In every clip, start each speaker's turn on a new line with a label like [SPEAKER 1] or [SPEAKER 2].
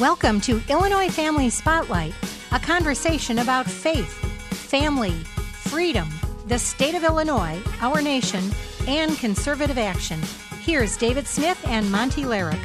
[SPEAKER 1] Welcome to Illinois Family Spotlight, a conversation about faith, family, freedom, the state of Illinois, our nation, and conservative action. Here's David Smith and Monty Larrick.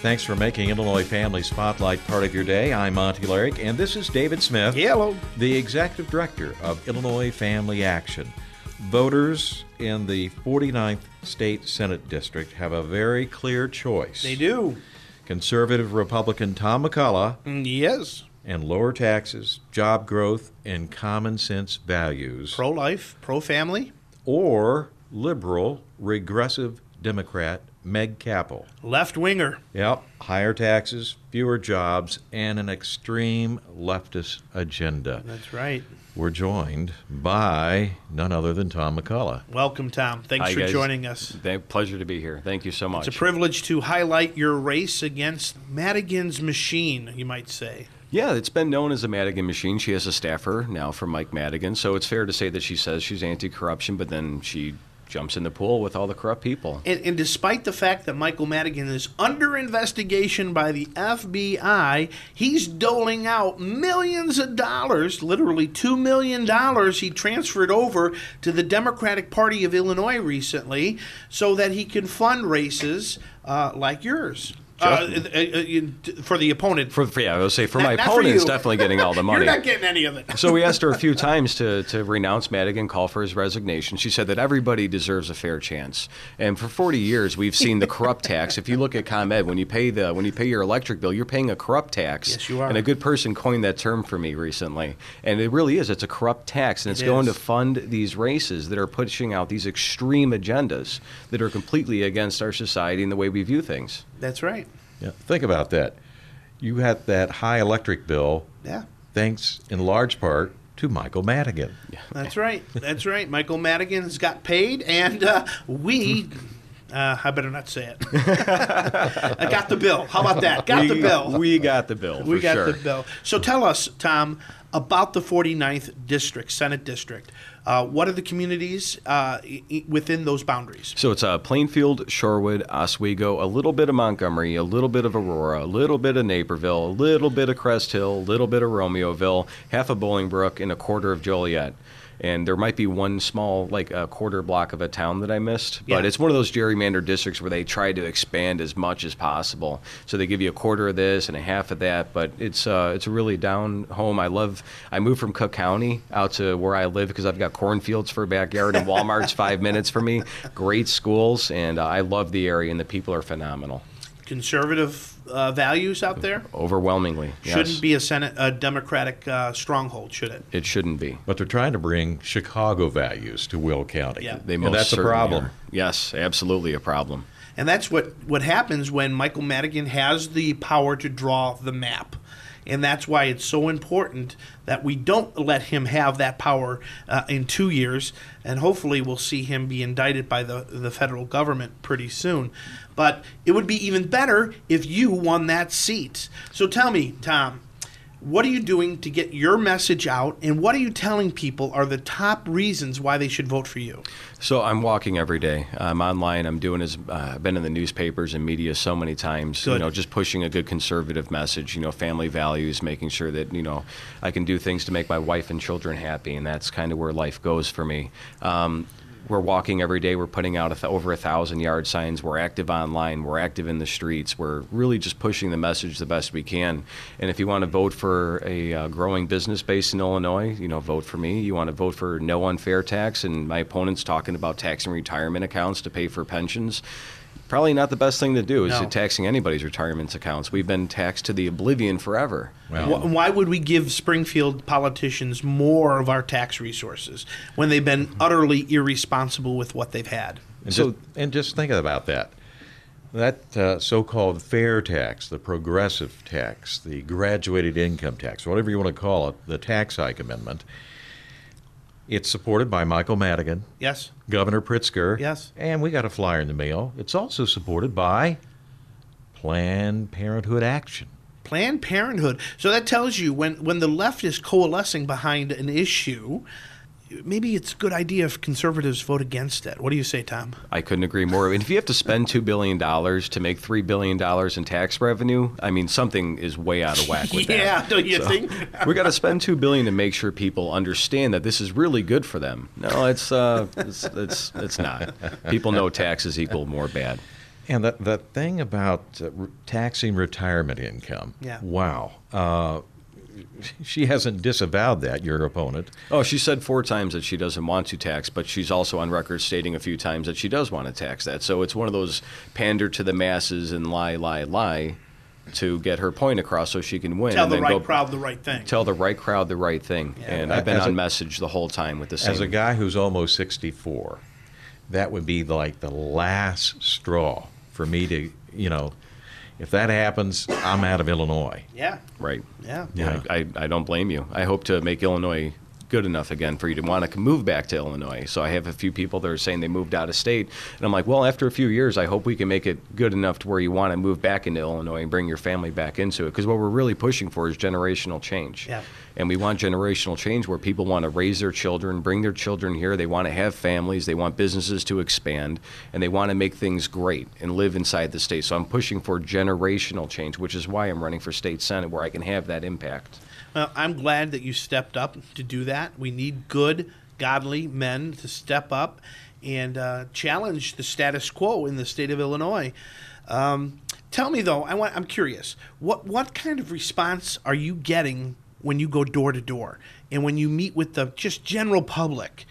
[SPEAKER 2] Thanks for making Illinois Family Spotlight part of your day. I'm Monty Larrick, and this is David Smith,
[SPEAKER 3] Hello.
[SPEAKER 2] the Executive Director of Illinois Family Action. Voters in the 49th State Senate District have a very clear choice.
[SPEAKER 3] They do.
[SPEAKER 2] Conservative Republican Tom McCullough
[SPEAKER 3] Mm, Yes.
[SPEAKER 2] and lower taxes, job growth, and common sense values.
[SPEAKER 3] Pro life, pro family,
[SPEAKER 2] or liberal, regressive Democrat Meg Cappel.
[SPEAKER 3] left winger.
[SPEAKER 2] Yep, higher taxes, fewer jobs, and an extreme leftist agenda.
[SPEAKER 3] That's right.
[SPEAKER 2] We're joined by none other than Tom McCullough.
[SPEAKER 3] Welcome, Tom. Thanks
[SPEAKER 4] Hi,
[SPEAKER 3] for
[SPEAKER 4] guys.
[SPEAKER 3] joining us.
[SPEAKER 4] Thank, pleasure to be here. Thank you so much.
[SPEAKER 3] It's a privilege to highlight your race against Madigan's machine, you might say.
[SPEAKER 4] yeah, it's been known as a Madigan machine. She has a staffer now for Mike Madigan, so it's fair to say that she says she's anti-corruption, but then she jumps in the pool with all the corrupt people.
[SPEAKER 3] And, and despite the fact that Michael Madigan is under investigation by the FBI, he's doling out millions of dollars, literally $2 million, he transferred over to the Democratic Party of Illinois recently so that he can fund races uh, like yours. Uh, uh, uh, for the opponent.
[SPEAKER 4] For, for yeah, I would say for
[SPEAKER 3] Not-
[SPEAKER 4] my
[SPEAKER 3] not for
[SPEAKER 4] definitely getting all the money.
[SPEAKER 3] You're not getting any of it.
[SPEAKER 4] so we asked her a few times to, to renounce Madigan, call for his resignation. She said that everybody deserves a fair chance. And for 40 years, we've seen the corrupt tax. If you look at ComEd, when you pay the when you pay your electric bill, you're paying a corrupt tax.
[SPEAKER 3] Yes, you are.
[SPEAKER 4] And a good person coined that term for me recently. And it really is. It's a corrupt tax, and it's
[SPEAKER 3] It
[SPEAKER 4] going
[SPEAKER 3] is.
[SPEAKER 4] to fund these races that are pushing out these extreme agendas that are completely against our society and the way we view things.
[SPEAKER 3] That's right.
[SPEAKER 2] Yeah, think about that. You had that high electric bill
[SPEAKER 3] Yeah.
[SPEAKER 2] thanks in large part to Michael Madigan.
[SPEAKER 3] That's right. That's right. Michael Madigan's got paid, and uh, we. Uh, I better not say it. I got the bill. How about that? Got the bill.
[SPEAKER 4] We got the bill.
[SPEAKER 3] We
[SPEAKER 4] for
[SPEAKER 3] got
[SPEAKER 4] sure.
[SPEAKER 3] the bill. So tell us, Tom, about the 49th district, Senate district. Uh, what are the communities uh, i- within those boundaries?
[SPEAKER 4] So it's uh, Plainfield, Shorewood, Oswego, a little bit of Montgomery, a little bit of Aurora, a little bit of Naperville, a little bit of Crest Hill, a little bit of Romeoville, half of Bolingbrook, and a quarter of Joliet. And there might be one small, like a quarter block of a town that I missed, but
[SPEAKER 3] Yeah.
[SPEAKER 4] it's one of those gerrymandered districts where they try to expand as much as possible. So they give you a quarter of this and a half of that, but it's uh, it's a really down home. I love. I moved from Cook County out to where I live because I've got cornfields for a backyard and Walmart's five minutes for me. Great schools, and uh, I love the area, and the people are phenomenal.
[SPEAKER 3] Conservative uh, values out there?
[SPEAKER 4] Overwhelmingly, yes.
[SPEAKER 3] Shouldn't be a Senate, a Democratic uh, stronghold, should it?
[SPEAKER 4] It shouldn't be.
[SPEAKER 2] But they're trying to bring Chicago values to Will County.
[SPEAKER 3] Yeah.
[SPEAKER 4] They
[SPEAKER 2] and
[SPEAKER 4] most
[SPEAKER 2] that's a problem.
[SPEAKER 4] are. Yes, absolutely a problem.
[SPEAKER 3] And that's what, what happens when Michael Madigan has the power to draw the map. And that's why it's so important that we don't let him have that power uh, in two years. And hopefully, we'll see him be indicted by the, the federal government pretty soon. But it would be even better if you won that seat. So tell me, Tom, what are you doing to get your message out? And what are you telling people are the top reasons why they should vote for you?
[SPEAKER 4] So I'm walking every day. I'm online. I'm doing as uh, I've been in the newspapers and media so many times.
[SPEAKER 3] Good.
[SPEAKER 4] You know, just pushing a good conservative message. You know, family values, making sure that you know I can do things to make my wife and children happy, and that's kind of where life goes for me. Um, we're walking every day. We're putting out a th- over a thousand yard signs. We're active online. We're active in the streets. We're really just pushing the message the best we can. And if you want to vote for a uh, growing business base in Illinois, you know, vote for me. You want to vote for no unfair tax, and my opponent's talking about taxing retirement accounts to pay for pensions. Probably not the best thing to do is
[SPEAKER 3] No.
[SPEAKER 4] to taxing anybody's retirement accounts. We've been taxed to the oblivion forever.
[SPEAKER 2] Well,
[SPEAKER 3] Wh- Why would we give Springfield politicians more of our tax resources when they've been utterly irresponsible with what they've had?
[SPEAKER 2] And,
[SPEAKER 4] So-
[SPEAKER 2] just, and just think about that. That uh, so called fair tax, the progressive tax, the graduated income tax, whatever you want to call it, the tax hike amendment, it's supported by Michael Madigan,
[SPEAKER 3] Yes.
[SPEAKER 2] Governor Pritzker.
[SPEAKER 3] Yes.
[SPEAKER 2] And we got a flyer in the mail. It's also supported by Planned Parenthood Action.
[SPEAKER 3] Planned Parenthood. So that tells you when, when the left is coalescing behind an issue, maybe it's a good idea if conservatives vote against it. What do you say, Tom?
[SPEAKER 4] I couldn't agree more. I mean, if you have to spend two billion dollars to make three billion dollars in tax revenue, I mean, something is way out of whack with that.
[SPEAKER 3] yeah, don't you
[SPEAKER 4] So,
[SPEAKER 3] think?
[SPEAKER 4] we got to spend two billion to make sure people understand that this is really good for them. No, it's uh, it's it's, it's not. People know taxes equal more bad.
[SPEAKER 2] And that, that thing about uh, re- taxing retirement income.
[SPEAKER 3] Yeah.
[SPEAKER 2] Wow. Uh, she hasn't disavowed that, your opponent.
[SPEAKER 4] Oh, she said four times that she doesn't want to tax, but she's also on record stating a few times that she does want to tax that. So it's one of those pander to the masses and lie, lie, lie to get her point across so she can win.
[SPEAKER 3] Tell
[SPEAKER 4] and
[SPEAKER 3] the
[SPEAKER 4] then
[SPEAKER 3] right
[SPEAKER 4] go
[SPEAKER 3] crowd the right thing.
[SPEAKER 4] Tell the right crowd the right thing.
[SPEAKER 3] Yeah.
[SPEAKER 4] And I've been
[SPEAKER 2] As
[SPEAKER 4] on
[SPEAKER 2] a-
[SPEAKER 4] message the whole time with the same.
[SPEAKER 2] As a guy who's almost 64, that would be like the last straw for me to, you know, if that happens, I'm out of Illinois.
[SPEAKER 3] yeah,
[SPEAKER 4] Right.
[SPEAKER 3] yeah.
[SPEAKER 2] Yeah.
[SPEAKER 4] I, I, I don't blame you. I hope to make Illinois good enough again for you to want to move back to Illinois. So I have a few people that are saying they moved out of state. And I'm like, well, after a few years, I hope we can make it good enough to where you want to move back into Illinois and bring your family back into it. Because what we're really pushing for is generational change.
[SPEAKER 3] Yeah.
[SPEAKER 4] And we want generational change where people want to raise their children, bring their children here. They want to have families. They want businesses to expand. And they want to make things great and live inside the state. So I'm pushing for generational change, which is why I'm running for state senate where I can have that impact.
[SPEAKER 3] Well, I'm glad that you stepped up to do that. We need good, godly men to step up and uh, challenge the status quo in the state of Illinois. Um, tell me though, I want, I'm curious. What what kind of response are you getting when you go door to door and when you meet with the just general public?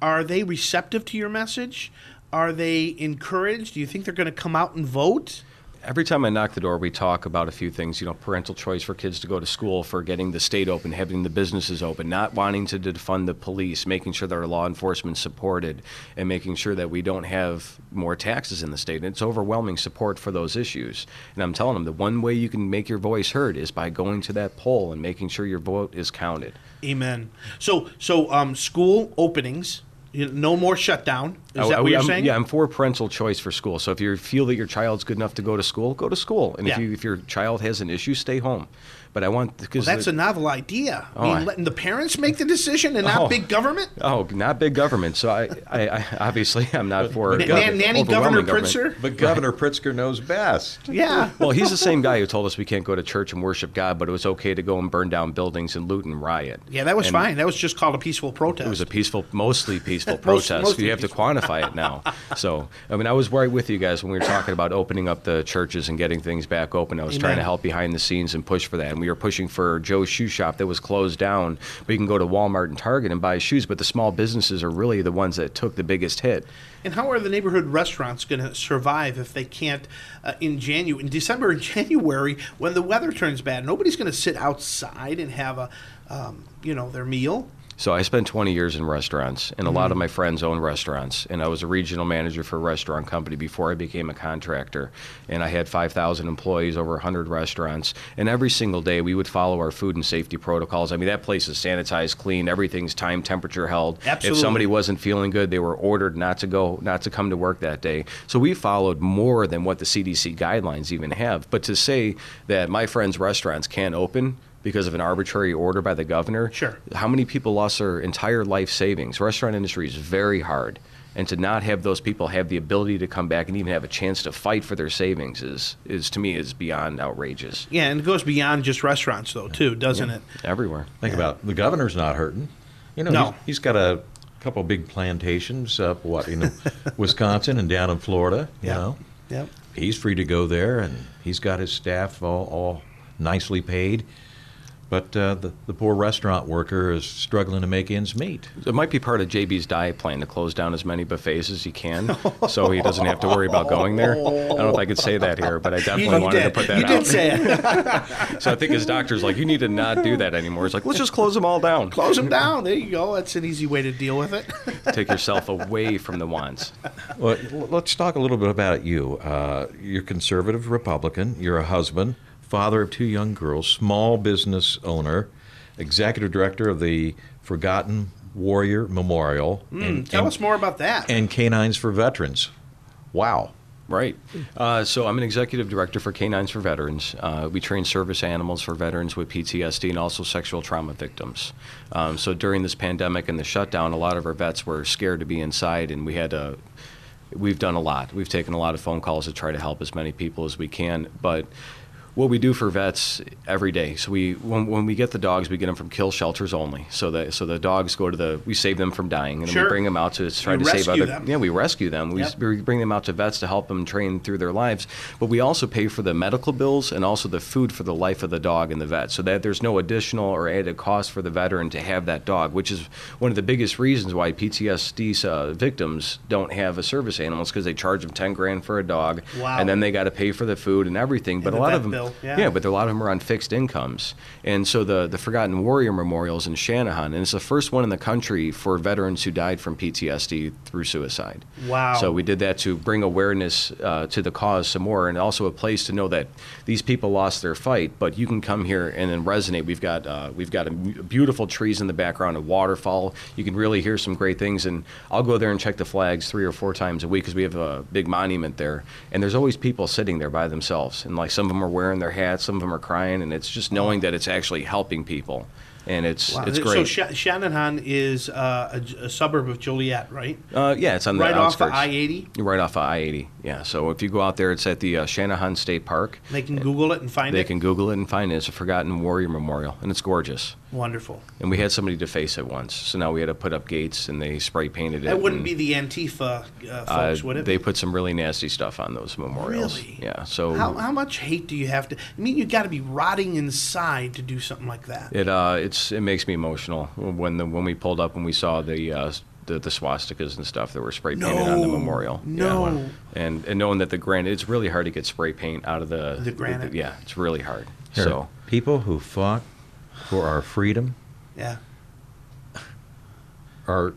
[SPEAKER 3] Are they receptive to your message? Are they encouraged? Do you think they're going to come out and vote?
[SPEAKER 4] Every time I knock the door, we talk about a few things. You know, parental choice for kids to go to school, for getting the state open, having the businesses open, not wanting to defund the police, making sure that our law enforcement supported, and making sure that we don't have more taxes in the state. And it's overwhelming support for those issues. And I'm telling them the one way you can make your voice heard is by going to that poll and making sure your vote is counted.
[SPEAKER 3] Amen. So so um, school openings, no more shutdown. Is
[SPEAKER 4] I-
[SPEAKER 3] that
[SPEAKER 4] I-
[SPEAKER 3] what you're
[SPEAKER 4] I'm-
[SPEAKER 3] saying?
[SPEAKER 4] Yeah, I'm for parental choice for school. So if you feel that your child's good enough to go to school, go to school. And
[SPEAKER 3] Yeah.
[SPEAKER 4] if you if your child has an issue, stay home. But I want
[SPEAKER 3] Well,
[SPEAKER 4] because
[SPEAKER 3] that's a novel idea. I
[SPEAKER 4] Oh,
[SPEAKER 3] mean,
[SPEAKER 4] I-
[SPEAKER 3] letting the parents make the decision and not
[SPEAKER 4] Oh.
[SPEAKER 3] big government.
[SPEAKER 4] Oh, not big government. So I, I, I obviously I'm not for
[SPEAKER 3] Na-
[SPEAKER 4] government-
[SPEAKER 3] nanny Governor
[SPEAKER 4] overwhelming government.
[SPEAKER 3] Pritzker.
[SPEAKER 2] But Governor Pritzker knows best.
[SPEAKER 3] Yeah.
[SPEAKER 4] Well, he's the same guy who told us we can't go to church and worship God, but it was okay to go and burn down buildings and loot and riot.
[SPEAKER 3] Yeah, that was
[SPEAKER 4] And
[SPEAKER 3] fine. That was just called a peaceful protest.
[SPEAKER 4] It was a peaceful, mostly peaceful protest.
[SPEAKER 3] mostly
[SPEAKER 4] you have to quantify it now. So, I mean, I was right with you guys when we were talking about opening up the churches and getting things back open. I was trying to help behind the scenes and push for that. And we were pushing for Joe's Shoe Shop that was closed down. But you can go to Walmart and Target and buy shoes, but the small businesses are really the ones that took the biggest hit.
[SPEAKER 3] And how are the neighborhood restaurants going to survive if they can't uh, in January, in December and January when the weather turns bad? Nobody's going to sit outside and have a, um, you know, their meal.
[SPEAKER 4] So I spent 20 years in restaurants, and a lot
[SPEAKER 3] Mm-hmm.
[SPEAKER 4] of my friends own restaurants. And I was a regional manager for a restaurant company before I became a contractor. And I had 5,000 employees, over 100 restaurants. And every single day, we would follow our food and safety protocols. I mean, that place is sanitized, clean, everything's time, temperature held.
[SPEAKER 3] Absolutely.
[SPEAKER 4] If somebody wasn't feeling good, they were ordered not to go, not to come to work that day. So we followed more than what the CDC guidelines even have. But to say that my friends' restaurants can't open because of an arbitrary order by the governor,
[SPEAKER 3] Sure.
[SPEAKER 4] how many people lost their entire life savings? Restaurant industry is very hard. And to not have those people have the ability to come back and even have a chance to fight for their savings is, is to me, is beyond outrageous.
[SPEAKER 3] Yeah, and it goes beyond just restaurants, though, too, doesn't it?
[SPEAKER 4] Everywhere.
[SPEAKER 2] Think about the governor's not hurting. You know,
[SPEAKER 3] No.
[SPEAKER 2] he's, he's got a couple big plantations up what you know, Wisconsin and down in Florida. You
[SPEAKER 3] Yeah.
[SPEAKER 2] know,
[SPEAKER 3] Yep.
[SPEAKER 2] he's free to go there, and he's got his staff all, all nicely paid. But uh, the the poor restaurant worker is struggling to make ends meet.
[SPEAKER 4] It might be part of JB's diet plan to close down as many buffets as he can, so he doesn't have to worry about going there. I don't know if I could say that here, but I definitely
[SPEAKER 3] You
[SPEAKER 4] wanted to put that
[SPEAKER 3] you
[SPEAKER 4] out.
[SPEAKER 3] did say it.
[SPEAKER 4] So I think his doctor's like, you need to not do that anymore. He's like, let's just close them all down.
[SPEAKER 3] Close them down. There you go. That's an easy way to deal with it.
[SPEAKER 4] Take yourself away from the wants.
[SPEAKER 2] Well, let's talk a little bit about you. Uh, you're conservative Republican. You're a husband, father of two young girls, small business owner, executive director of the Forgotten Warrior Memorial, and,
[SPEAKER 3] Tell
[SPEAKER 2] and,
[SPEAKER 3] us more about that.
[SPEAKER 2] and Canines for Veterans. Wow.
[SPEAKER 4] Right. Uh, so I'm an executive director for Canines for Veterans. Uh, we train service animals for veterans with PTSD and also sexual trauma victims. Um, so during this pandemic and the shutdown, a lot of our vets were scared to be inside, and we had to. We've done a lot. We've taken a lot of phone calls to try to help as many people as we can, but what we do for vets every day. So we when, when we get the dogs, we get them from kill shelters only. So that so the dogs go to the we save them from dying, and
[SPEAKER 3] Sure.
[SPEAKER 4] we bring them out to try
[SPEAKER 3] You
[SPEAKER 4] to save other.
[SPEAKER 3] them.
[SPEAKER 4] Yeah, we rescue them. We,
[SPEAKER 3] Yep.
[SPEAKER 4] we bring them out to vets to help them train through their lives. But we also pay for the medical bills and also the food for the life of the dog and the vet, so that there's no additional or added cost for the veteran to have that dog, which is one of the biggest reasons why PTSD uh, victims don't have a service animals because they charge them ten grand for a dog,
[SPEAKER 3] Wow.
[SPEAKER 4] and then they got to pay for the food and everything. But
[SPEAKER 3] the
[SPEAKER 4] a lot of them,
[SPEAKER 3] bill, yeah.
[SPEAKER 4] but a lot of them are on fixed incomes. And so the, the Forgotten Warrior Memorials in Channahon, and it's the first one in the country for veterans who died from PTSD through suicide.
[SPEAKER 3] Wow.
[SPEAKER 4] So we did that to bring awareness uh, to the cause some more, and also a place to know that these people lost their fight, but you can come here and then resonate. We've got uh, we've got a beautiful trees in the background, a waterfall. You can really hear some great things, and I'll go there and check the flags three or four times a week because we have a big monument there, and there's always people sitting there by themselves, and like some of them are wearing their hats, some of them are crying, and it's just knowing that it's actually helping people, and it's
[SPEAKER 3] Wow.
[SPEAKER 4] it's
[SPEAKER 3] So
[SPEAKER 4] great.
[SPEAKER 3] Sha- Channahon is uh, a, a suburb of Joliet, right?
[SPEAKER 4] uh, yeah, it's on the
[SPEAKER 3] right off of I eighty.
[SPEAKER 4] Right off of I-80, yeah. So if you go out there, it's at the uh, Channahon State Park.
[SPEAKER 3] They can Google it and find
[SPEAKER 4] They
[SPEAKER 3] it.
[SPEAKER 4] can Google it and find it. It's a Forgotten Warrior Memorial, and it's gorgeous.
[SPEAKER 3] Wonderful.
[SPEAKER 4] And we had somebody deface it once, so now we had to put up gates, and they spray painted it.
[SPEAKER 3] That wouldn't
[SPEAKER 4] and,
[SPEAKER 3] be the Antifa uh,
[SPEAKER 4] uh,
[SPEAKER 3] folks, would it?
[SPEAKER 4] They put some really nasty stuff on those memorials.
[SPEAKER 3] Really?
[SPEAKER 4] Yeah. So
[SPEAKER 3] how, how much hate do you have to? I mean, you've got to be rotting inside to do something like that.
[SPEAKER 4] it uh, it's it makes me emotional when the when we pulled up and we saw the. Uh, the, the swastikas and stuff that were spray painted on the memorial.
[SPEAKER 3] no.
[SPEAKER 4] Yeah. And and knowing that the granite, it's really hard to get spray paint out of the
[SPEAKER 3] The granite.
[SPEAKER 4] yeah, it's really hard.
[SPEAKER 2] Here,
[SPEAKER 4] So
[SPEAKER 2] people who fought for our freedom
[SPEAKER 3] Yeah.
[SPEAKER 2] are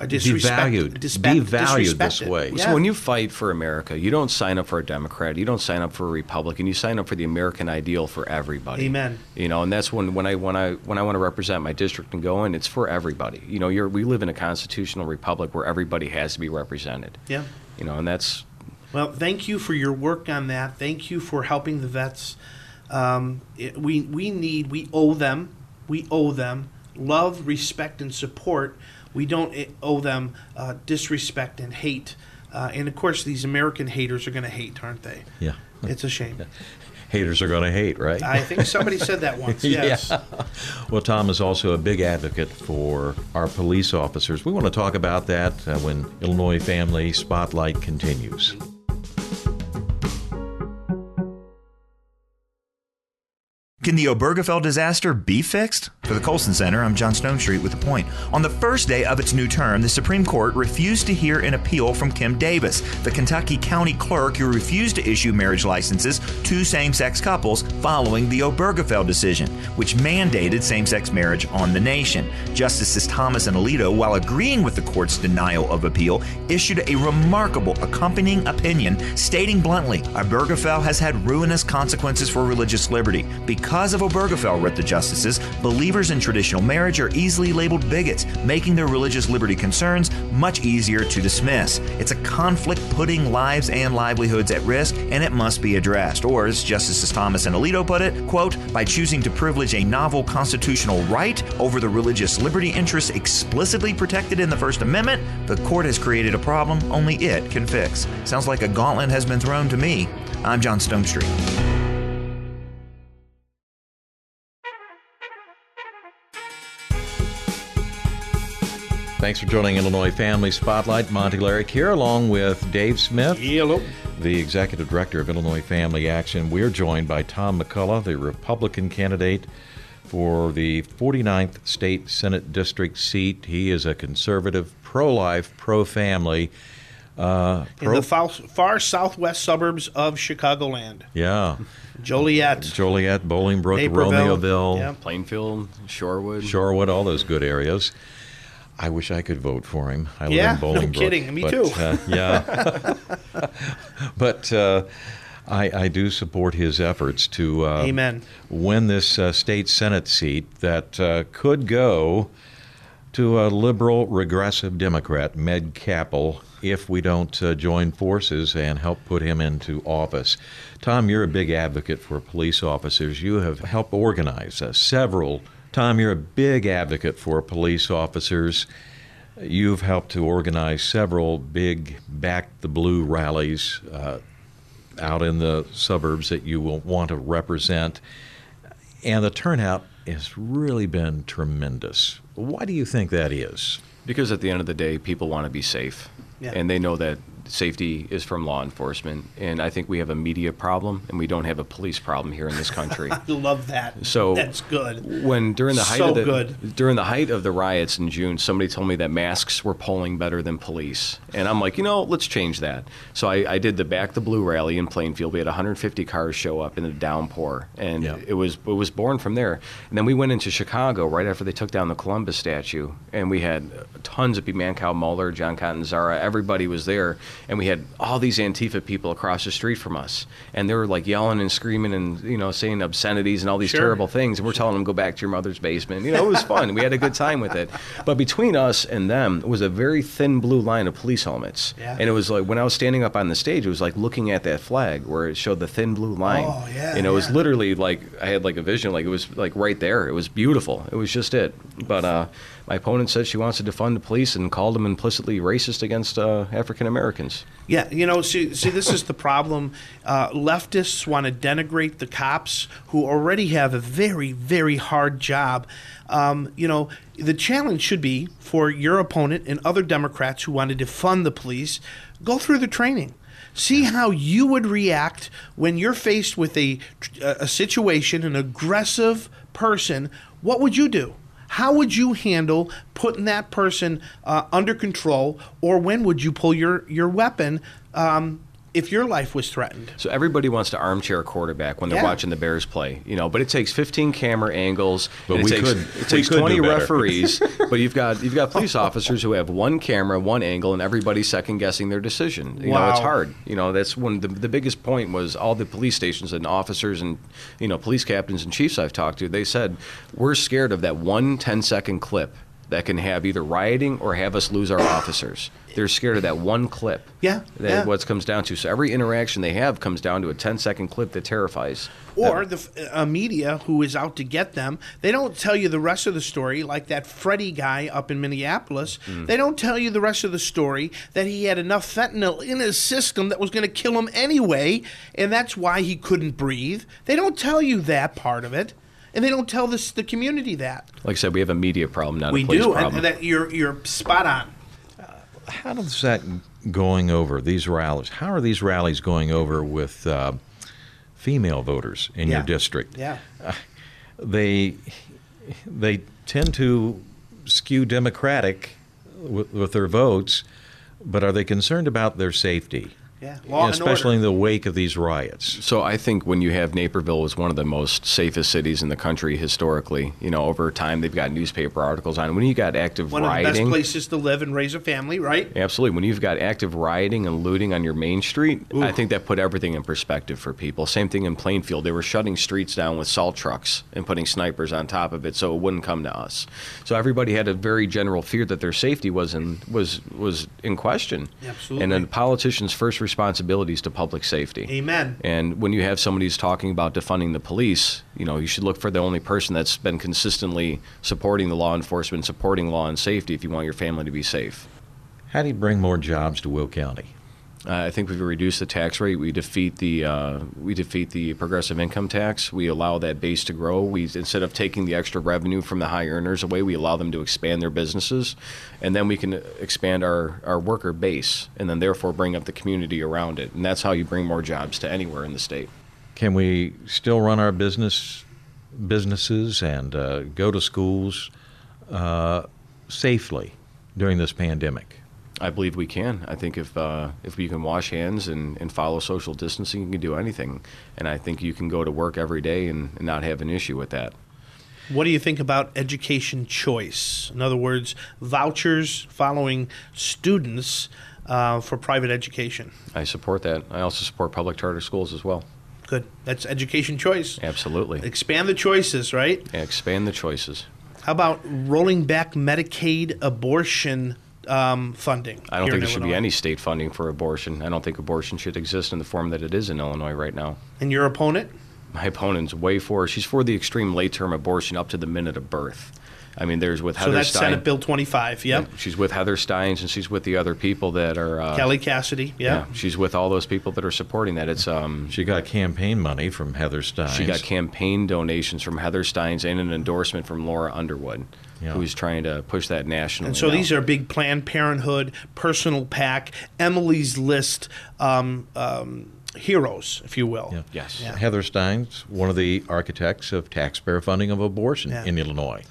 [SPEAKER 3] I disrespect,
[SPEAKER 2] devalued,
[SPEAKER 3] dispe-
[SPEAKER 2] devalued this way.
[SPEAKER 3] Yeah.
[SPEAKER 4] So when you fight for America, you don't sign up for a Democrat, you don't sign up for a Republican, you sign up for the American ideal for everybody.
[SPEAKER 3] Amen.
[SPEAKER 4] You know, and that's when, when I when I when I want to represent my district and go in, it's for everybody. You know, you're we live in a constitutional republic where everybody has to be represented.
[SPEAKER 3] yeah.
[SPEAKER 4] You know, and that's
[SPEAKER 3] Well, thank you for your work on that. Thank you for helping the vets. Um, it, we we need we owe them we owe them love, respect, and support. We don't eh, owe them uh, disrespect and hate. Uh, and of course, these American haters are going to hate, aren't they?
[SPEAKER 2] yeah.
[SPEAKER 3] It's a shame.
[SPEAKER 2] Haters are going to hate, right?
[SPEAKER 3] I think somebody said that once. Yes.
[SPEAKER 2] Well, Tom is also a big advocate for our police officers. We want to talk about that uh, when Illinois Family Spotlight continues.
[SPEAKER 5] Can the Obergefell disaster be fixed? For the Colson Center, I'm John Stonestreet with The point. On the first day of its new term, the Supreme Court refused to hear an appeal from Kim Davis, the Kentucky County Clerk who refused to issue marriage licenses to same sex couples following the Obergefell decision, which mandated same sex marriage on the nation. Justices Thomas and Alito, while agreeing with the court's denial of appeal, issued a remarkable accompanying opinion stating bluntly Obergefell has had ruinous consequences for religious liberty. Because of Obergefell, wrote the justices, believers in traditional marriage are easily labeled bigots, making their religious liberty concerns much easier to dismiss. It's a conflict putting lives and livelihoods at risk, and it must be addressed. Or, as Justices Thomas and Alito put it, quote, by choosing to privilege a novel constitutional right over the religious liberty interests explicitly protected in the First Amendment, the court has created a problem only it can fix. Sounds like a gauntlet has been thrown to me. I'm John Stone
[SPEAKER 2] Thanks for joining Illinois Family Spotlight. Monty Larrick here, along with Dave Smith,
[SPEAKER 3] Hello.
[SPEAKER 2] the Executive Director of Illinois Family Action. We're joined by Tom McCullough, the Republican candidate for the 49th State Senate District seat. He is a conservative, pro life, pro family. Uh,
[SPEAKER 3] In the far, far southwest suburbs of Chicagoland,
[SPEAKER 2] yeah.
[SPEAKER 3] Joliet,
[SPEAKER 2] Joliet, Bolingbrook,
[SPEAKER 3] Naperville.
[SPEAKER 2] Romeoville,
[SPEAKER 3] Yeah.
[SPEAKER 4] Plainfield, Shorewood.
[SPEAKER 2] Shorewood, all those good areas. I wish I could vote for him. I live
[SPEAKER 3] Yeah,
[SPEAKER 2] in
[SPEAKER 3] no
[SPEAKER 2] Bolingbrook.
[SPEAKER 3] kidding. Me
[SPEAKER 2] but,
[SPEAKER 3] too.
[SPEAKER 2] uh, yeah. but uh, I, I do support his efforts to uh,
[SPEAKER 3] Amen.
[SPEAKER 2] win this uh, state senate seat that uh, could go to a liberal, regressive Democrat, Meg Cappel, if we don't uh, join forces and help put him into office. Tom, you're a big advocate for police officers. You have helped organize uh, several. Tom, you're a big advocate for police officers. You've helped to organize several big Back the Blue rallies uh, out in the suburbs that you will want to represent. And the turnout has really been tremendous. Why do you think that is?
[SPEAKER 4] Because at the end of the day, people want to be safe.
[SPEAKER 3] Yeah.
[SPEAKER 4] And they know that safety is from law enforcement. And I think we have a media problem and we don't have a police problem here in this country.
[SPEAKER 3] I love that.
[SPEAKER 4] So
[SPEAKER 3] that's good.
[SPEAKER 4] When during the height
[SPEAKER 3] So
[SPEAKER 4] of the
[SPEAKER 3] good.
[SPEAKER 4] during the height of the riots in June, somebody told me that masks were polling better than police, and I'm like, you know, let's change that. So I, I did the Back the Blue rally in Plainfield. We had 150 cars show up in the downpour, and
[SPEAKER 2] Yeah.
[SPEAKER 4] it was it was born from there. And then we went into Chicago right after they took down the Columbus statue, and we had tons of people, Mancow Muller, John Catanzara, everybody was there, and we had all these Antifa people across the street from us, and they were like yelling and screaming and you know saying obscenities and all these
[SPEAKER 3] Sure.
[SPEAKER 4] terrible things. And we're telling them go back to your mother's basement. You know, it was fun. we had a good time with it. But between us and them was a very thin blue line of police helmets.
[SPEAKER 3] Yeah.
[SPEAKER 4] And it was like when I was standing up on the stage, it was like looking at that flag where it showed the thin blue line.
[SPEAKER 3] Oh, yeah,
[SPEAKER 4] And it was literally like I had like a vision, like it was like right there. It was beautiful. It was just it. But uh, my opponent said she wants to defund the police and called them implicitly racist against uh, African Americans.
[SPEAKER 3] Yeah, you know, see, see, this is the problem. Uh, leftists want to denigrate the cops who already have a very, very hard job. Um, you know, the challenge should be for your opponent and other Democrats who want to defund the police, go through the training. See how you would react when you're faced with a, a situation, an aggressive person. What would you do? How would you handle putting that person uh, under control, or when would you pull your your weapon um, if your life was threatened?
[SPEAKER 4] So everybody wants to armchair quarterback when they're
[SPEAKER 3] Yeah.
[SPEAKER 4] watching the Bears play, you know. But it takes 15 camera angles.
[SPEAKER 2] But
[SPEAKER 4] and it
[SPEAKER 2] we
[SPEAKER 4] takes,
[SPEAKER 2] could-
[SPEAKER 4] It takes
[SPEAKER 2] could
[SPEAKER 4] 20 referees. but you've got you've got police officers who have one camera, one angle, and everybody's second guessing their decision. You know, it's hard. You know, that's one the the biggest point was all the police stations and officers and you know police captains and chiefs I've talked to. They said we're scared of that one 10 second clip. That can have either rioting or have us lose our officers. They're scared of that one clip.
[SPEAKER 3] Yeah,
[SPEAKER 4] That
[SPEAKER 3] yeah.
[SPEAKER 4] what comes down to. So every interaction they have comes down to a 10 second clip that terrifies.
[SPEAKER 3] Or the uh, media who is out to get them. They don't tell you the rest of the story, like that Freddie guy up in Minneapolis. They don't tell you the rest of the story that he had enough fentanyl in his system that was going to kill him anyway, and that's why he couldn't breathe. They don't tell you that part of it, and they don't tell this the community that.
[SPEAKER 4] Like I said, we have a media problem, not
[SPEAKER 3] we
[SPEAKER 4] a police
[SPEAKER 3] do,
[SPEAKER 4] problem.
[SPEAKER 3] and that you're you're spot on.
[SPEAKER 2] How does that going over these rallies? How are these rallies going over with uh, female voters in
[SPEAKER 3] Yeah.
[SPEAKER 2] your district?
[SPEAKER 3] Yeah.
[SPEAKER 2] They they tend to skew Democratic with, with their votes, but are they concerned about their safety?
[SPEAKER 3] Yeah. Law and
[SPEAKER 2] especially
[SPEAKER 3] order.
[SPEAKER 2] in the wake of these riots.
[SPEAKER 4] So I think when you have Naperville was one of the most safest cities in the country historically. You know, over time they've got newspaper articles on. it. When you got active
[SPEAKER 3] One of the best places to live and raise a family, right?
[SPEAKER 4] Absolutely. When you've got active rioting and looting on your main street, I think that put everything in perspective for people. Same thing in Plainfield. They were shutting streets down with salt trucks and putting snipers on top of it so it wouldn't come to us. So everybody had a very general fear that their safety was in was was in question.
[SPEAKER 3] Absolutely.
[SPEAKER 4] And a politician's first responsibility is to public safety.
[SPEAKER 3] Amen.
[SPEAKER 4] And when you have somebody who's talking about defunding the police, you know, you should look for the only person that's been consistently supporting the law enforcement, supporting law and safety if you want your family to be safe.
[SPEAKER 2] How do you bring more jobs to Will County?
[SPEAKER 4] Uh, I think we reduce the tax rate. We defeat the uh, we defeat the progressive income tax. We allow that base to grow. We instead of taking the extra revenue from the high earners away, we allow them to expand their businesses, and then we can expand our, our worker base, and then therefore bring up the community around it. And that's how you bring more jobs to anywhere in the state.
[SPEAKER 2] Can we still run our business businesses and uh, go to schools uh, safely during this pandemic?
[SPEAKER 4] I believe we can. I think if uh, if we can wash hands and, and follow social distancing, you can do anything. And I think you can go to work every day and, and not have an issue with that.
[SPEAKER 3] What do you think about education choice? In other words, vouchers following students uh, for private education.
[SPEAKER 4] I support that. I also support public charter schools as well.
[SPEAKER 3] Good. That's education choice.
[SPEAKER 4] Absolutely.
[SPEAKER 3] Expand the choices, right?
[SPEAKER 4] And expand the choices.
[SPEAKER 3] How about rolling back Medicaid abortion um, funding?
[SPEAKER 4] I don't think
[SPEAKER 3] in
[SPEAKER 4] there should be any state funding for abortion. I don't think abortion should exist in the form that it is in Illinois right now.
[SPEAKER 3] And your opponent?
[SPEAKER 4] My opponent's way for. She's for the extreme late-term abortion up to the minute of birth. I mean, there's with Heather.
[SPEAKER 3] So that's
[SPEAKER 4] Steans.
[SPEAKER 3] Senate Bill 25. Yep.
[SPEAKER 4] She's with Heather Steans and she's with the other people that are. Uh,
[SPEAKER 3] Kelly Cassidy.
[SPEAKER 4] Yeah, she's with all those people that are supporting that. It's um,
[SPEAKER 2] She got campaign money from Heather Steans.
[SPEAKER 4] She got campaign donations from Heather Steans and an endorsement from Lauren Underwood,
[SPEAKER 2] Yeah.
[SPEAKER 4] who's trying to push that nationally.
[SPEAKER 3] And so
[SPEAKER 4] now.
[SPEAKER 3] these are big Planned Parenthood, Personal PAC, Emily's List um, um, heroes, if you will.
[SPEAKER 2] Yeah.
[SPEAKER 4] Yes.
[SPEAKER 3] Yeah.
[SPEAKER 2] Heather Steans one of the architects of taxpayer funding of abortion
[SPEAKER 3] Yeah.
[SPEAKER 2] in Illinois.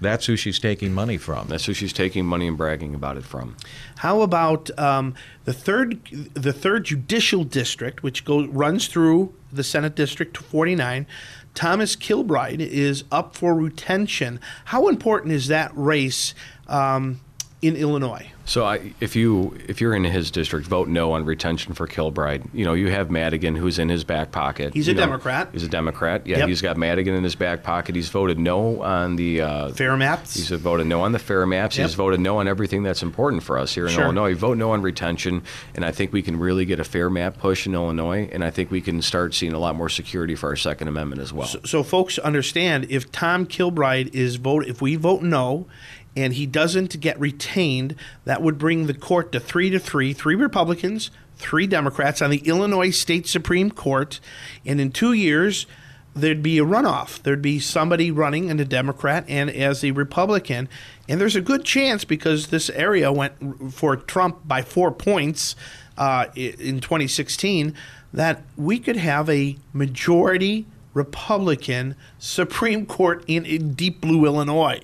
[SPEAKER 2] That's who she's taking money from.
[SPEAKER 4] That's who she's taking money and bragging about it from.
[SPEAKER 3] How about um, the third the third judicial district, which goes runs through the Senate District 49? Thomas Kilbride is up for retention. How important is that race um, in Illinois?
[SPEAKER 4] So I, if you if you're in his district, vote no on retention for Kilbride. You know you have Madigan, who's in his back pocket.
[SPEAKER 3] He's a
[SPEAKER 4] You know,
[SPEAKER 3] Democrat.
[SPEAKER 4] He's a Democrat. Yeah,
[SPEAKER 3] Yep.
[SPEAKER 4] he's got Madigan in his back pocket. He's voted no on the. Uh,
[SPEAKER 3] Fair maps.
[SPEAKER 4] He's voted no on the fair maps.
[SPEAKER 3] Yep.
[SPEAKER 4] He's voted no on everything that's important for us here in
[SPEAKER 3] Sure.
[SPEAKER 4] Illinois. Vote no on retention, and I think we can really get a fair map push in Illinois, and I think we can start seeing a lot more security for our Second Amendment as well.
[SPEAKER 3] So, so folks understand if Tom Kilbride is vote if we vote no and he doesn't get retained, that would bring the court to three to three, three Republicans, three Democrats on the Illinois State Supreme Court, and in two years there'd be a runoff. There'd be somebody running as a Democrat and as a Republican, and there's a good chance because this area went for Trump by four points uh, in 2016 that we could have a majority Republican Supreme Court in, in deep blue Illinois.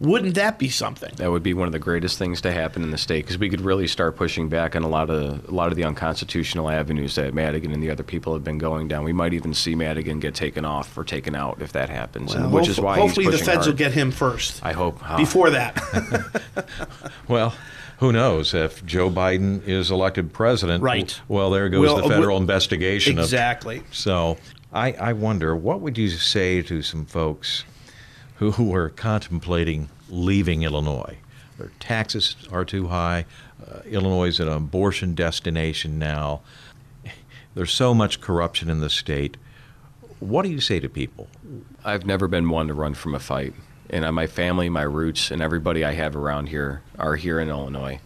[SPEAKER 3] Wouldn't that be something?
[SPEAKER 4] That would be one of the greatest things to happen in the state because we could really start pushing back on a lot of a lot of the unconstitutional avenues that Madigan and the other people have been going down. We might even see Madigan get taken off or taken out if that happens, and, which is why
[SPEAKER 3] hopefully
[SPEAKER 4] he's
[SPEAKER 3] the
[SPEAKER 4] pushing
[SPEAKER 3] feds will get him first.
[SPEAKER 4] I hope uh,
[SPEAKER 3] Before that,
[SPEAKER 2] Well, who knows if Joe Biden is elected president?
[SPEAKER 3] Right.
[SPEAKER 2] Well, there goes
[SPEAKER 3] Well,
[SPEAKER 2] the
[SPEAKER 3] uh,
[SPEAKER 2] federal
[SPEAKER 3] we-
[SPEAKER 2] investigation. of-
[SPEAKER 3] exactly.
[SPEAKER 2] so, I, I wonder what would you say to some folks who, are contemplating leaving Illinois? Their taxes are too high. Uh, Illinois is an abortion destination now. There's so much corruption in the state. What do you say to people?
[SPEAKER 4] I've never been one to run from a fight. And uh, my family, my roots, and everybody I have around here are here in Illinois.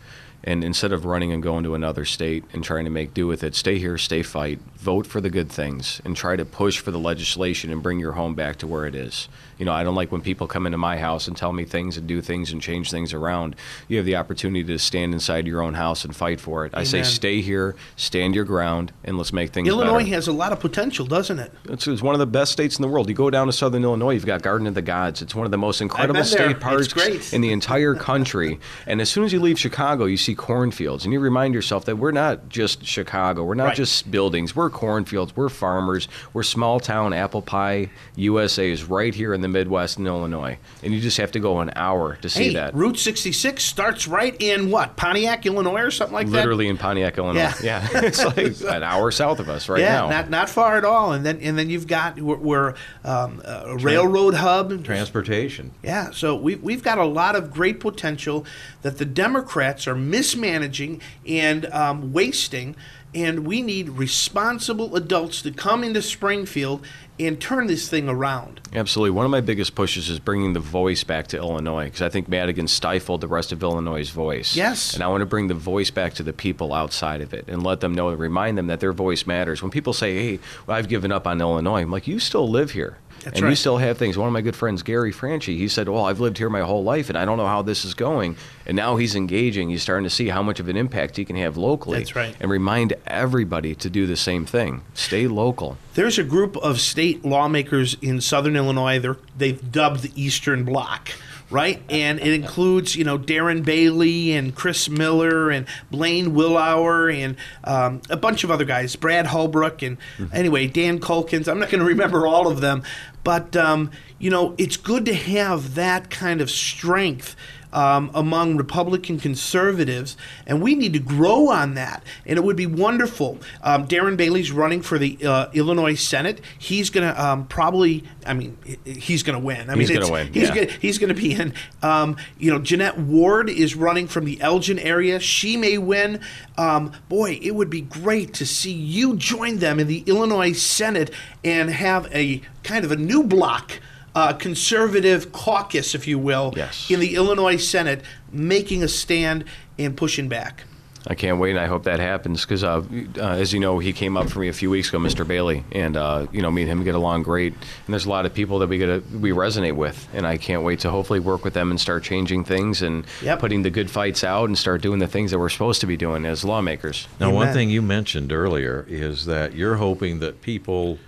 [SPEAKER 4] And instead of running and going to another state and trying to make do with it, stay here, stay fight, vote for the good things, and try to push for the legislation and bring your home back to where it is. You know, I don't like when people come into my house and tell me things and do things and change things around. You have the opportunity to stand inside your own house and fight for it. I say stay here, stand your ground, and let's make things
[SPEAKER 3] Illinois
[SPEAKER 4] better.
[SPEAKER 3] has a lot of potential, doesn't it?
[SPEAKER 4] It's, it's one of the best states in the world. You go down to southern Illinois, you've got Garden of the Gods. It's one of the most incredible state parks
[SPEAKER 3] great.
[SPEAKER 4] in the entire country. and as soon as you leave Chicago, you see cornfields, and you remind yourself that we're not just Chicago. We're not
[SPEAKER 3] Right.
[SPEAKER 4] just buildings. We're cornfields. We're farmers. We're small town apple pie USA is right here in the Midwest in Illinois, and you just have to go an hour to see
[SPEAKER 3] hey,
[SPEAKER 4] that.
[SPEAKER 3] Route 66 starts right in what Pontiac, Illinois, or something like that.
[SPEAKER 4] Literally in Pontiac, Illinois.
[SPEAKER 3] Yeah.
[SPEAKER 4] Yeah, it's like an hour south of us right
[SPEAKER 3] yeah,
[SPEAKER 4] now.
[SPEAKER 3] not not far at all. And then and then you've got we're, we're um, a railroad hub.
[SPEAKER 2] Transportation.
[SPEAKER 3] Yeah, so we, we've got a lot of great potential that the Democrats are mismanaging and um, wasting, and we need responsible adults to come into Springfield and turn this thing around.
[SPEAKER 4] Absolutely. One of my biggest pushes is bringing the voice back to Illinois because I think Madigan stifled the rest of Illinois' voice.
[SPEAKER 3] Yes.
[SPEAKER 4] And I want to bring the voice back to the people outside of it and let them know and remind them that their voice matters. When people say, hey, well, I've given up on Illinois, I'm like, you still live here.
[SPEAKER 3] That's
[SPEAKER 4] and you still have things. One of my good friends, Gary Franchi, he said, Well, I've lived here my whole life and I don't know how this is going. And now he's engaging. He's starting to see how much of an impact he can have locally.
[SPEAKER 3] That's right.
[SPEAKER 4] And remind everybody to do the same thing. Stay local.
[SPEAKER 3] There's a group of state lawmakers in southern Illinois. They're, they've dubbed the Eastern Bloc, right? And it includes, you know, Darren Bailey and Chris Miller and Blaine Wilhour and um, a bunch of other guys, Brad Halbrook and anyway, Dan Caulkins. I'm not going to remember all of them, but um, you know, it's good to have that kind of strength um, among Republican conservatives, and we need to grow on that. And it would be wonderful. Um, Darren Bailey's running for the uh, Illinois Senate. He's going to um, probably, I mean, he's going to win. I
[SPEAKER 4] He's
[SPEAKER 3] mean,
[SPEAKER 4] gonna win,
[SPEAKER 3] He's
[SPEAKER 4] yeah.
[SPEAKER 3] going to be in. Um, you know, Jeanette Ward is running from the Elgin area. She may win. Um, boy, it would be great to see you join them in the Illinois Senate and have a kind of a new block. Uh, conservative caucus, if you will,
[SPEAKER 4] Yes.
[SPEAKER 3] in the Illinois Senate, making a stand and pushing back.
[SPEAKER 4] I can't wait, and I hope that happens because, uh, uh, as you know, he came up for me a few weeks ago, Mr. Bailey, and uh, you know, me and him get along great. And there's a lot of people that we get to, we resonate with, and I can't wait to hopefully work with them and start changing things and
[SPEAKER 3] Yep.
[SPEAKER 4] putting the good fights out and start doing the things that we're supposed to be doing as lawmakers.
[SPEAKER 2] Now, one thing you mentioned earlier is that you're hoping that people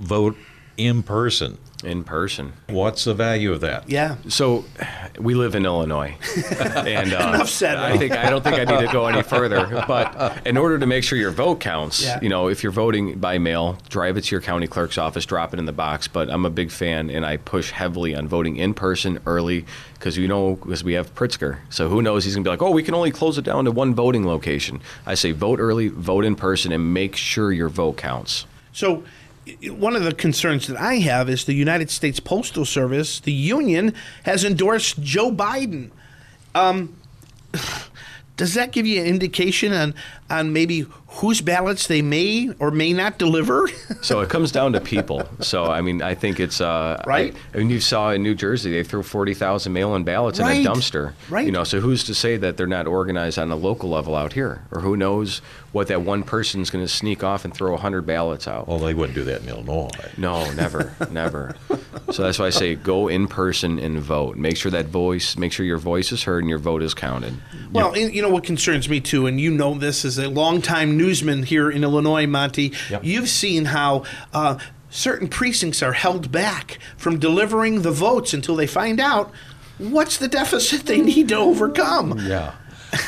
[SPEAKER 2] vote in person.
[SPEAKER 4] In person.
[SPEAKER 2] What's the value of that?
[SPEAKER 3] Yeah.
[SPEAKER 4] So, we live in Illinois, and uh,
[SPEAKER 3] Enough said,
[SPEAKER 4] I think I don't think I need to go any further. But in order to make sure your vote counts,
[SPEAKER 3] Yeah.
[SPEAKER 4] you know, if you're voting by mail, drive it to your county clerk's office, drop it in the box. But I'm a big fan, and I push heavily on voting in person early because you know, because we have Pritzker, so who knows? He's gonna be like, oh, we can only close it down to one voting location. I say vote early, vote in person, and make sure your vote counts.
[SPEAKER 3] So, i- one of the concerns that I have is the United States Postal Service, the union, has endorsed Joe Biden. Um, does that give you an indication on, on maybe whose ballots they may or may not deliver?
[SPEAKER 4] So it comes down to people. So I mean, I think it's uh,
[SPEAKER 3] Right.
[SPEAKER 4] I, and you saw in New Jersey they threw forty thousand mail-in ballots
[SPEAKER 3] Right.
[SPEAKER 4] in a dumpster.
[SPEAKER 3] Right.
[SPEAKER 4] You know, so who's to say that they're not organized on a local level out here, or who knows what that one person's going to sneak off and throw hundred ballots out?
[SPEAKER 2] Well, they wouldn't do that in Illinois.
[SPEAKER 4] No, never, never. So that's why I say go in person and vote. Make sure that voice, make sure your voice is heard and your vote is counted.
[SPEAKER 3] Well, and you know what concerns me too, and you know this as a longtime newsman here in Illinois, Monty.
[SPEAKER 2] Yep.
[SPEAKER 3] You've seen how uh, certain precincts are held back from delivering the votes until they find out what's the deficit they need to overcome.
[SPEAKER 2] Yeah.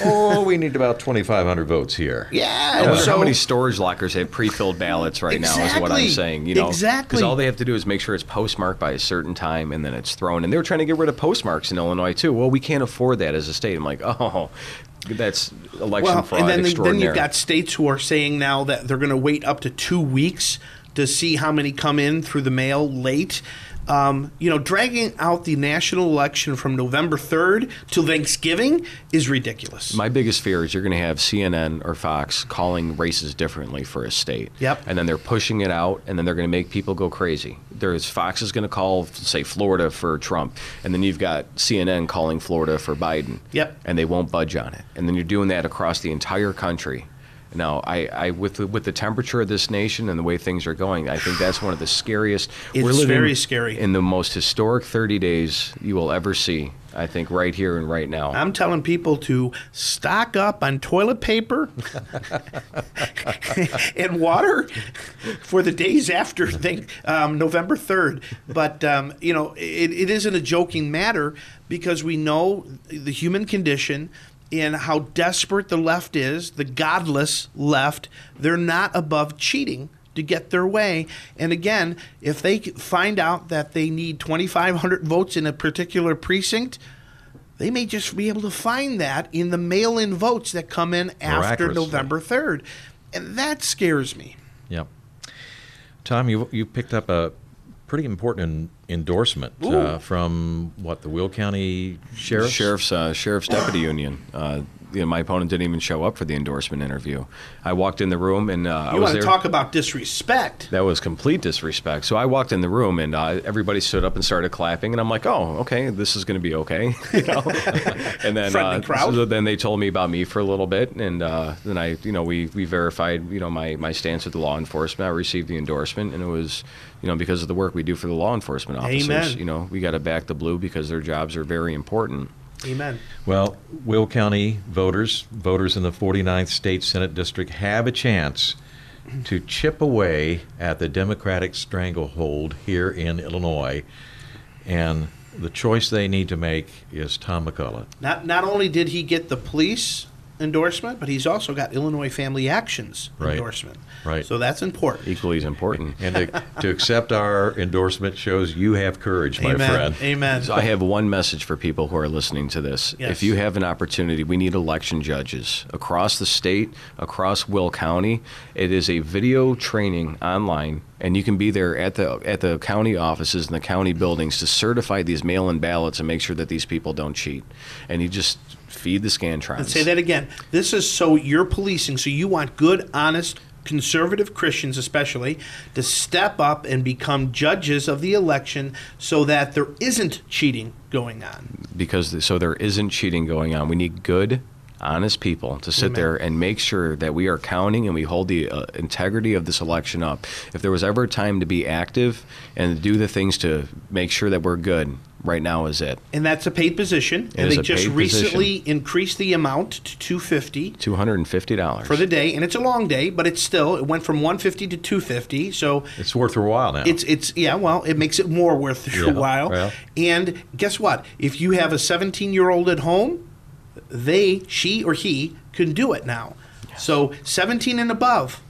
[SPEAKER 2] oh, we need about 2,500 votes here.
[SPEAKER 3] Yeah, so
[SPEAKER 4] how many storage lockers have pre-filled ballots right now. Is what I'm saying. You know,
[SPEAKER 3] Exactly.
[SPEAKER 4] Because all they have to do is make sure it's postmarked by a certain time, and then it's thrown. And they were trying to get rid of postmarks in Illinois too. Well, we can't afford that as a state. I'm like, oh, that's election
[SPEAKER 3] well,
[SPEAKER 4] fraud
[SPEAKER 3] and then, then you've got states who are saying now that they're going to wait up to two weeks to see how many come in through the mail late. Um, you know, dragging out the national election from November 3rd to Thanksgiving is ridiculous.
[SPEAKER 4] My biggest fear is you're going to have CNN or Fox calling races differently for a state.
[SPEAKER 3] Yep.
[SPEAKER 4] And then they're pushing it out, and then they're going to make people go crazy. There's Fox is going to call, say, Florida for Trump, and then you've got CNN calling Florida for Biden.
[SPEAKER 3] Yep.
[SPEAKER 4] And they won't budge on it. And then you're doing that across the entire country. Now, I, I with the, with the temperature of this nation and the way things are going, I think that's one of the scariest.
[SPEAKER 3] It's very scary.
[SPEAKER 4] in the most historic 30 days you will ever see. I think right here and right now.
[SPEAKER 3] I'm telling people to stock up on toilet paper and water for the days after think, um, November 3rd. But, um, you know, it, it isn't a joking matter because we know the human condition and how desperate the left is, the godless left. They're not above cheating to get their way. And again, if they find out that they need 2,500 votes in a particular precinct, they may just be able to find that in the mail in votes that come in after November 3rd. And that scares me.
[SPEAKER 2] Yep. Tom, you you picked up a pretty important endorsement uh, from what the Will County Sheriff.
[SPEAKER 4] Sheriff's uh, Sheriff's Deputy Union. You know, my opponent didn't even show up for the endorsement interview. I walked in the room and uh, I
[SPEAKER 3] You
[SPEAKER 4] was
[SPEAKER 3] want
[SPEAKER 4] there.
[SPEAKER 3] to talk about disrespect?
[SPEAKER 4] that was complete disrespect. So I walked in the room and uh, everybody stood up and started clapping, and I'm like, "Oh, okay, this is going to be okay," you know. and then uh, so then they told me about me for a little bit, and uh, then I, you know, we we verified, you know, my my stance with the law enforcement. I received the endorsement, and it was, you know, because of the work we do for the law enforcement officers.
[SPEAKER 3] Amen.
[SPEAKER 4] You know, we got to back the blue because their jobs are very important.
[SPEAKER 3] Amen.
[SPEAKER 2] Well, Will County voters, voters in the 49th State Senate District, have a chance to chip away at the Democratic stranglehold here in Illinois. And the choice they need to make is Tom McCullough.
[SPEAKER 3] Not, not only did he get the police endorsement, but he's also got Illinois Family Actions
[SPEAKER 2] Right.
[SPEAKER 3] endorsement.
[SPEAKER 2] Right.
[SPEAKER 3] So that's important.
[SPEAKER 4] Equally as important.
[SPEAKER 2] And to, to accept our endorsement shows you have courage, my
[SPEAKER 3] Amen.
[SPEAKER 2] friend.
[SPEAKER 3] Amen.
[SPEAKER 4] So I have one message for people who are listening to this.
[SPEAKER 3] Yes.
[SPEAKER 4] If you have an opportunity, we need election judges across the state, across Will County. It is a video training online, and you can be there at the at the county offices and the county buildings to certify these mail-in ballots and make sure that these people don't cheat. And you just feed the scantrons.
[SPEAKER 3] And say that again. This is so you're policing, so you want good, honest, conservative Christians, especially, to step up and become judges of the election so that there isn't cheating going on.
[SPEAKER 4] because so there isn't cheating going on. We need good, honest people to sit
[SPEAKER 3] Amen.
[SPEAKER 4] there and make sure that we are counting and we hold the uh, integrity of this election up. If there was ever a time to be active and do the things to make sure that we're good, right now is it.
[SPEAKER 3] And that's a paid position. and
[SPEAKER 4] is
[SPEAKER 3] they
[SPEAKER 4] a
[SPEAKER 3] just
[SPEAKER 4] paid
[SPEAKER 3] recently increased the amount to 250
[SPEAKER 4] Two hundred and fifty dollars
[SPEAKER 3] for the day, and it's a long day, but it's still it went from 150 to 250. So
[SPEAKER 2] It's worth your while now.
[SPEAKER 3] It's it's yeah, well, it makes it more worth your
[SPEAKER 2] Yeah,
[SPEAKER 3] while.
[SPEAKER 2] well.
[SPEAKER 3] And guess what? If you have a 17 year old at home, they, she or he, can do it now. So 17 and above.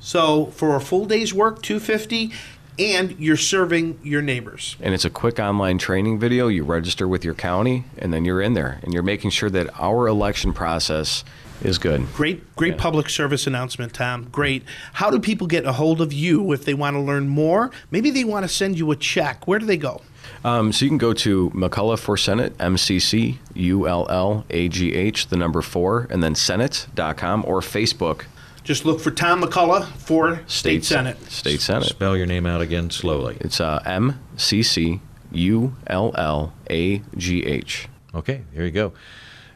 [SPEAKER 3] So for a full day's work, 250, and you're serving your neighbors.
[SPEAKER 4] and it's a quick online training video. You register with your county, and then you're in there, and you're making sure that our election process is good.
[SPEAKER 3] Great, great
[SPEAKER 4] Yeah.
[SPEAKER 3] public service announcement, Tom. Great. How do people get a hold of you if they want to learn more? Maybe they want to send you a check. Where do they go?
[SPEAKER 4] Um, so you can go to McCullagh for Senate, M C C U L L A G H, the number four, and then Senate.com or Facebook,
[SPEAKER 3] Just look for Tom McCullagh for State, Senate.
[SPEAKER 4] State Senate.
[SPEAKER 2] Spell your name out again slowly.
[SPEAKER 4] It's uh, M C C U L L A G H.
[SPEAKER 2] Okay, here you go.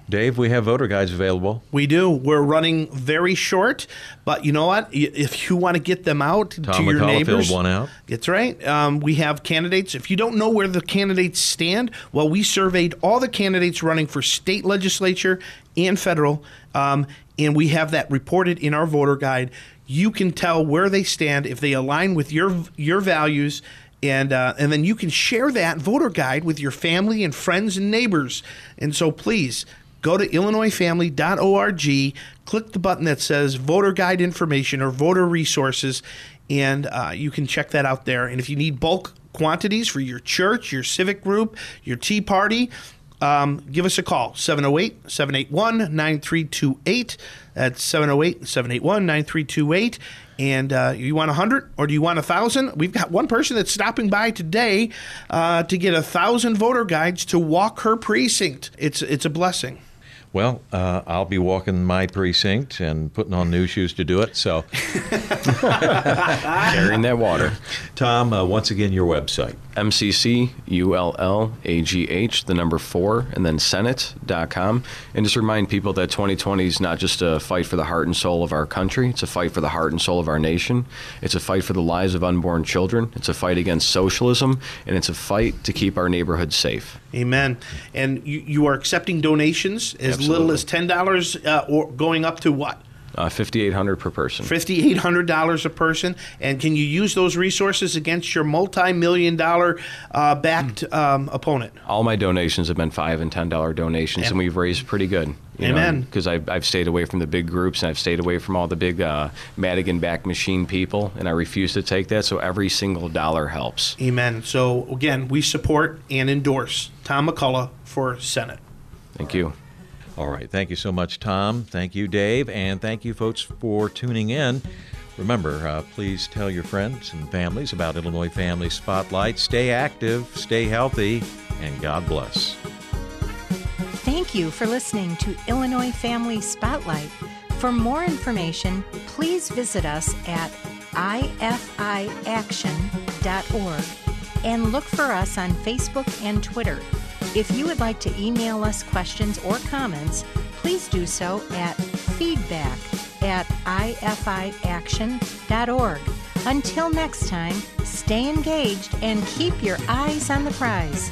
[SPEAKER 2] Dave, we have voter guides available.
[SPEAKER 3] We do. We're running very short, but you know what? If you want to get them out to
[SPEAKER 2] Tom
[SPEAKER 3] your
[SPEAKER 2] McCullagh
[SPEAKER 3] neighbors,
[SPEAKER 2] filled one out.
[SPEAKER 3] That's right. Um, we have candidates. If you don't know where the candidates stand, well, we surveyed all the candidates running for state legislature and federal, um, and we have that reported in our voter guide. You can tell where they stand if they align with your your values. And, uh, and then you can share that voter guide with your family and friends and neighbors. And so please go to illinoisfamily.org, click the button that says voter guide information or voter resources, and uh, you can check that out there. And if you need bulk quantities for your church, your civic group, your tea party, um, give us a call 708 781 9328. That's 708 781 9328. And uh, you want 100 or do you want 1,000? We've got one person that's stopping by today uh, to get a 1,000 voter guides to walk her precinct. It's, it's a blessing.
[SPEAKER 2] Well, uh, I'll be walking my precinct and putting on new shoes to do it. So,
[SPEAKER 4] Carrying that water.
[SPEAKER 2] Tom, uh, once again, your website.
[SPEAKER 4] M C C U L L A G H, the number four, and then Senate.com. And just remind people that 2020 is not just a fight for the heart and soul of our country, it's a fight for the heart and soul of our nation. It's a fight for the lives of unborn children. It's a fight against socialism, and it's a fight to keep our neighborhoods safe.
[SPEAKER 3] Amen. And you, you are accepting donations as little as ten dollars, uh, or going up to what?
[SPEAKER 4] Uh, 5800 per person.
[SPEAKER 3] Fifty-eight hundred dollars a person. And can you use those resources against your multi-million dollar uh, backed um, opponent?
[SPEAKER 4] All my donations have been five and ten dollar donations, and we've raised pretty good.
[SPEAKER 3] Amen.
[SPEAKER 4] Because I've, I've stayed away from the big groups, and I've stayed away from all the big uh, Madigan back machine people, and I refuse to take that. So every single dollar helps.
[SPEAKER 3] Amen. So again, we support and endorse Tom McCullagh for Senate.
[SPEAKER 4] Thank you.
[SPEAKER 2] All right. Thank you so much, Tom. Thank you, Dave. And thank you, folks, for tuning in. Remember, uh, please tell your friends and families about Illinois Family Spotlight. Stay active, stay healthy, and God bless.
[SPEAKER 1] Thank you for listening to Illinois Family Spotlight. For more information, please visit us at ifiaction.org and look for us on Facebook and Twitter. If you would like to email us questions or comments, please do so at feedback at ifiaction.org. Until next time, stay engaged and keep your eyes on the prize.